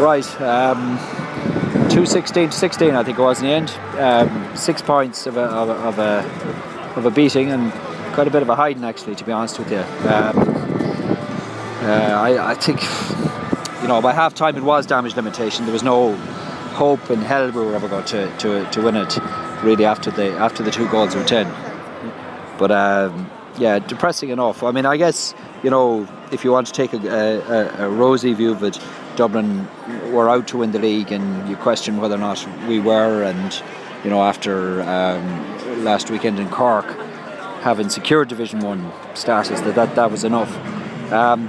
Right, um, 216 to 16, I think it was in the end. Um, six points of a, of, a, of, a, of a beating and quite a bit of a hiding, actually, to be honest with you. Um, uh, I, I think, you know, by half time it was damage limitation. There was no hope in hell we were ever going to, to, to win it, really, after the, after the two goals were 10. But um, yeah, depressing enough. I mean, I guess, you know, if you want to take a, a, a rosy view of it, Dublin were out to win the league, and you question whether or not we were. And you know, after um, last weekend in Cork, having secured Division One status, that that, that was enough. Um,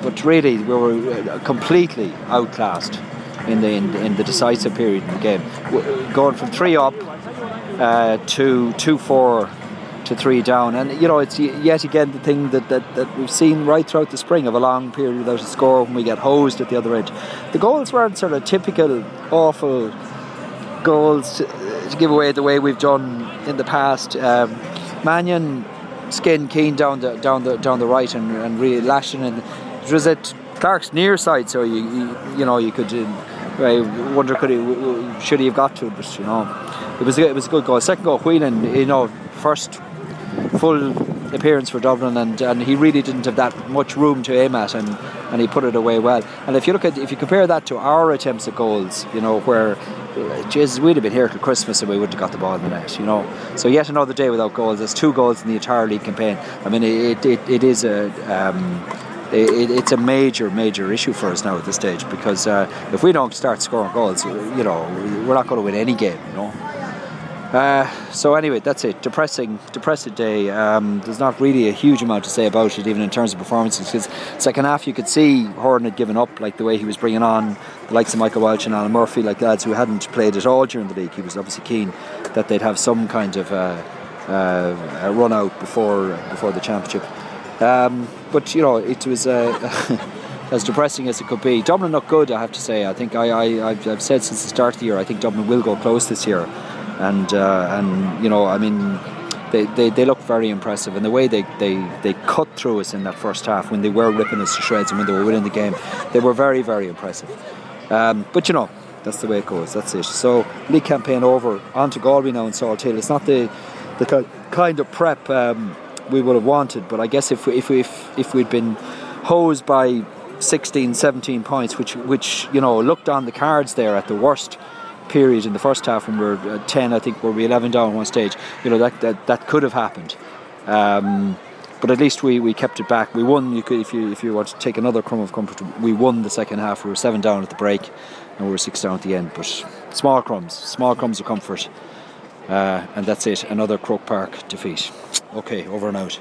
but really, we were completely outclassed in the in, in the decisive period in the game, going from three up uh, to two four to three down. And you know, it's yet again the thing that, that, that we've seen right throughout the spring of a long period without a score when we get hosed at the other end. The goals weren't sort of typical awful goals to, to give away the way we've done in the past. Um, Mannion skin keen down the down the down the right and, and really lashing and it was at Clarke's near side so you you, you know you could uh, I wonder could he should he have got to it but you know it was a, it was a good goal second goal Whelan you know first full appearance for Dublin, and, and he really didn't have that much room to aim at, and, and he put it away well. And if you look at if you compare that to our attempts at goals, you know where, Jesus, we'd have been here till Christmas and we wouldn't have got the ball in the net, you know. So yet another day without goals. There's two goals in the entire league campaign. I mean, it it, it is a. Um, it, it's a major, major issue for us now at this stage because uh, if we don't start scoring goals, you know, we're not going to win any game, you know. Uh, so anyway, that's it. Depressing, depressing day. Um, there's not really a huge amount to say about it, even in terms of performances. Because second half, you could see Horan had given up, like the way he was bringing on the likes of Michael Walsh and Alan Murphy, like lads who hadn't played at all during the league. He was obviously keen that they'd have some kind of uh, uh, run out before before the championship. Um, but you know, it was. Uh, as depressing as it could be. Dublin look good, I have to say. I think I, I, I've said since the start of the year, I think Dublin will go close this year and uh, and you know I mean they, they, they look very impressive. And the way they, they, they cut through us in that first half when they were ripping us to shreds and when they were winning the game they were very very impressive. Um, but you know that's the way it goes. That's it. So league campaign over. On to Galway now in Salthill it's not the the kind of prep um, we would have wanted but I guess if, if, if, if we'd been hosed by 16 17 points which which you know looked on the cards there at the worst period in the first half when we were uh, 10 I think were we were 11 down one stage. You know that that, that could have happened. Um, but at least we, we kept it back. We won you could if you if you want to take another crumb of comfort we won the second half. We were 7 down at the break and we were 6 down at the end. But small crumbs small crumbs of comfort. Uh, and that's it. Another Croke Park defeat. Okay over and out